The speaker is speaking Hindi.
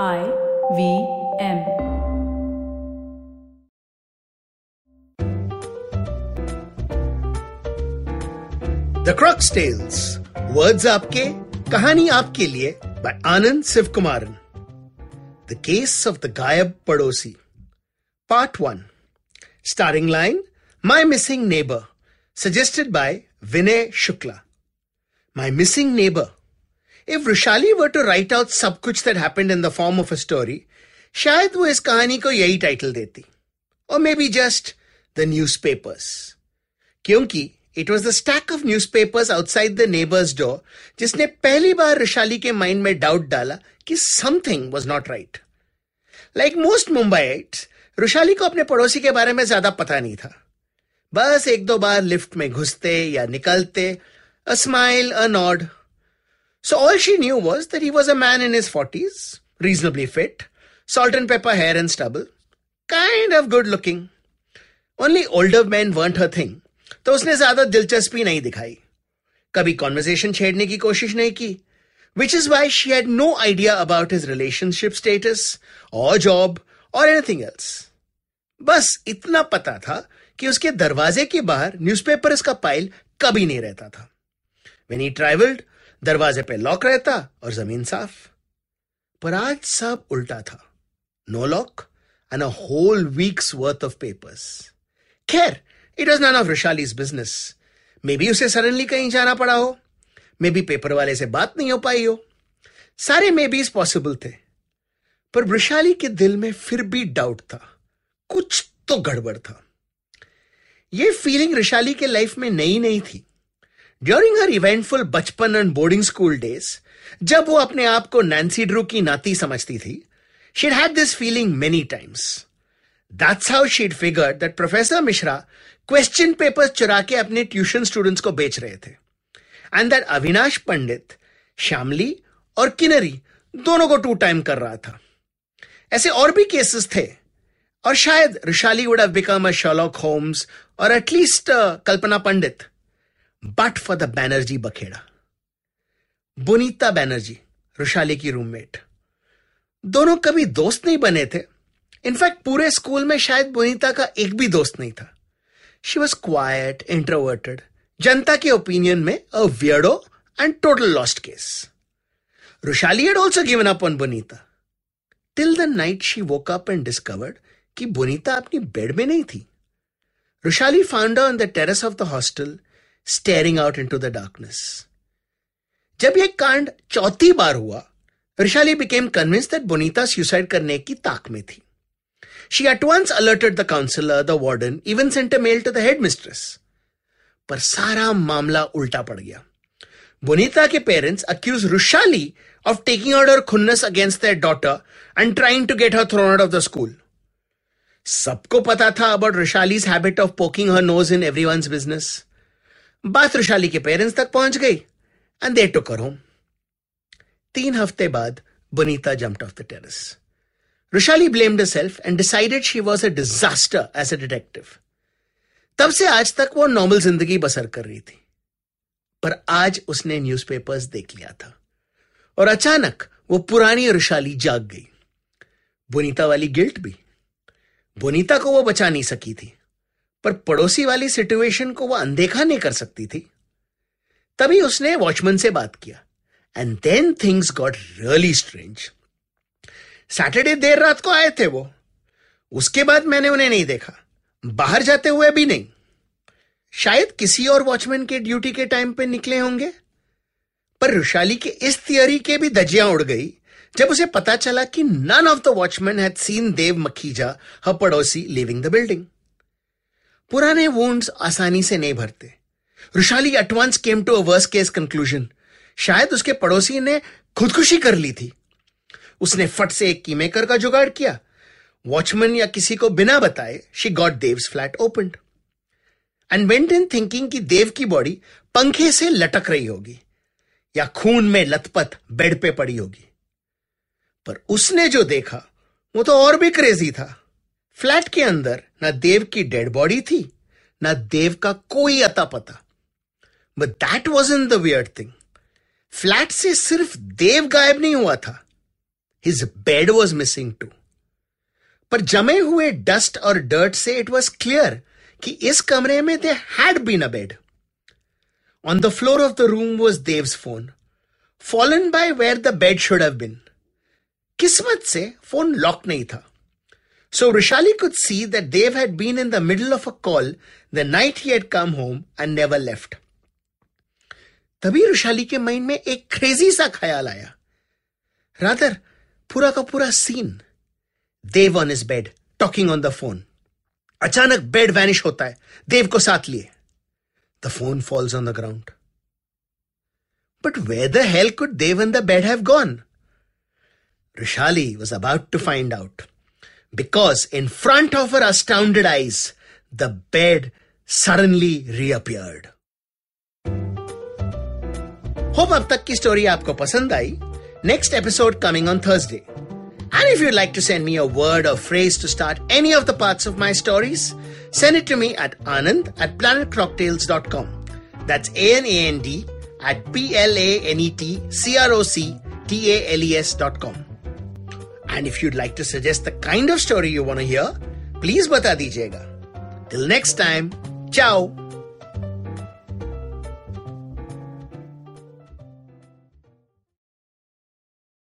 I V M. The crocs tales words आपके, कहानी आपके लिए by Anand Shiv Kumaran the case of the गायब पड़ोसी part one starring line my missing neighbour suggested by Vinay Shukla my missing neighbour if Vrishali were to write out सब कुछ that happened in the form of a story शायद वो इस कहानी को यही टाइटल देती और maybe just the newspapers क्योंकि it was the stack of newspapers outside the neighbour's door जिसने पहली बार रुशाली के माइंड में डाउट डाला कि something was not right like most Mumbaites Rushali को अपने पड़ोसी के बारे में ज़्यादा पता नहीं था बस एक दो बार लिफ्ट में घुसते या निकलते a smile a nod So all she knew was that he was a man in his 40s, reasonably fit, salt and pepper hair and stubble, kind of good looking. Only older men weren't her thing, तो उसने ज़्यादा दिलचस्पी नहीं दिखाई। कभी कॉन्वर्सेशन छेड़ने की कोशिश नहीं की which is why she had no idea about his relationship status और जॉब और एनीथिंग एल्स बस इतना पता था कि उसके दरवाजे के बाहर न्यूज़पेपर्स का पाइल कभी नहीं रहता था। वेन ही ट्रेवल्ड दरवाजे पे लॉक रहता और ज़मीन साफ़। पर आज सब उल्टा था। No lock and a whole week's worth of papers खैर it was none of Rishali's business maybe उसे सडनली कहीं जाना पड़ा हो। मे बी पेपर वाले से बात नहीं हो पाई हो। सारे मे बीज पॉसिबल थे। पर वृशाली के दिल में फिर भी डाउट था। कुछ तो गड़बड़ था। यह फीलिंग ऋषाली के लाइफ में नई नहीं थी। ड्यूरिंग हर इवेंटफुल बचपन एंड बोर्डिंग स्कूल डेज़ जब वो अपने आप को नैन्सी ड्रू की नाती समझती थी she'd had this feeling many times that's how she'd figure that professor Mishra question papers चुरा के अपने ट्यूशन स्टूडेंट्स को बेच रहे थे. एंड दैट अविनाश पंडित श्यामली और किनरी दोनों को टू टाइम कर रहा था. ऐसे और भी केसेस थे, और शायद Rishali would have become a Sherlock Holmes और at least Kalpana Pandit but for the Banerjee बखेड़ा बुनीता Banerjee Rushali की रूममेट दोनों कभी दोस्त नहीं बने थे। इनफैक्ट पूरे स्कूल में शायद बुनीता का एक भी दोस्त नहीं था। शी वॉज़ क्वाइट इंट्रोवर्टेड जनता के ओपिनियन में a weirdo and total lost case Rushali had also given up on Bonita. Till the night she woke up and discovered कि बुनीता अपनी बेड में नहीं थी। Rushali found on the terrace of the hostel staring out into the darkness जब यह कांड चौथी बार हुआ Rishali became convinced that Bunita suicide करने की ताक में थी she at once alerted the counsellor the warden even sent a mail to the headmistress पर सारा मामला उल्टा पड़ गया बुनीता के parents accuse Rushali of taking out her खुन्नस against their daughter and trying to get her thrown out of the school सबको पता था about Rishali's habit of poking her nose in everyone's business बात के पेरेंट्स तक पहुँच गई। एंड दे टुक होम तीन हफ़्ते बाद Bunita jumped off the terrace Rishali blamed self and decided she was a disaster as a detective तब से आज तक वो नॉर्मल ज़िंदगी बसर कर रही थी। पर आज उसने न्यूज़पेपर्स देख लिया था। और अचानक वो पुरानी रुशाली जाग गई। बुनीता वाली गिल्ट भी। बुनीता को वो बचा नहीं सकी थी। पर पड़ोसी वाली सिचुएशन को वह अनदेखा नहीं कर सकती थी। तभी उसने वॉचमैन से बात किया and then things got really strange Saturday देर रात को आए थे वो। उसके बाद मैंने उन्हें नहीं देखा, बाहर जाते हुए भी नहीं। शायद किसी और वॉचमैन के ड्यूटी के टाइम पे निकले होंगे। पर रुशाली के इस थियोरी के भी दजियाँ उड़ गई, जब उसे पता चला कि none of the watchman had seen Dev Makhija हर पड़ोसी लिविंग द बिल्डिंग पुराने वोन्स आसानी से नहीं भरते। Rushali at once came to a worse case conclusion शायद उसके पड़ोसी ने खुदकुशी कर ली थी। उसने फट से एक कीमेकर का जुगाड़ किया। वॉचमैन या किसी को बिना बताए she got Dev's flat open and went in thinking कि देव की बॉडी पंखे से लटक रही होगी, या खून में लथपथ बेड पे पड़ी होगी। पर उसने जो देखा, वो तो और भी क्रेजी था। फ्लैट के अंदर ना देव की डेड बॉडी थी, ना देव का कोई अता पता but that was in the weird thing flat से सिर्फ़ देव गायब नहीं हुआ था। His bed was missing too पर जमे हुए डस्ट और डर्ट से इट वॉज़ क्लियर कि इस कमरे में they had been a bed on the floor of the room was Dev's phone fallen by where the bed should have been किस्मत से फ़ोन लॉक नहीं था। So Rishali could see that Dev had been in the middle of a call the night he had come home and never left तभी रुशाली के माइंड में एक क्रेजी सा ख्याल आया। रादर पूरा का पूरा scene Dev on his bed talking on the phone अचानक बेड वैनिश होता है देव को साथ लिए। The phone falls on the ground but way the hell could Dev and the bed have gone Rushali was about to find out. because in front of her astounded eyes, the bed suddenly reappeared. Hope अब तक की स्टोरी आपको पसंद आई next episode coming on Thursday And if you'd like to send me a word or phrase to start any of the parts of my stories, send it to me at anand at planetcrocktails.com. That's A-N-A-N-D at P-L-A-N-E-T-C-R-O-C-T-A-L-E-S dot com. And if you'd like to suggest the kind of story you want to hear, please bata dijiyega. Till next time, ciao.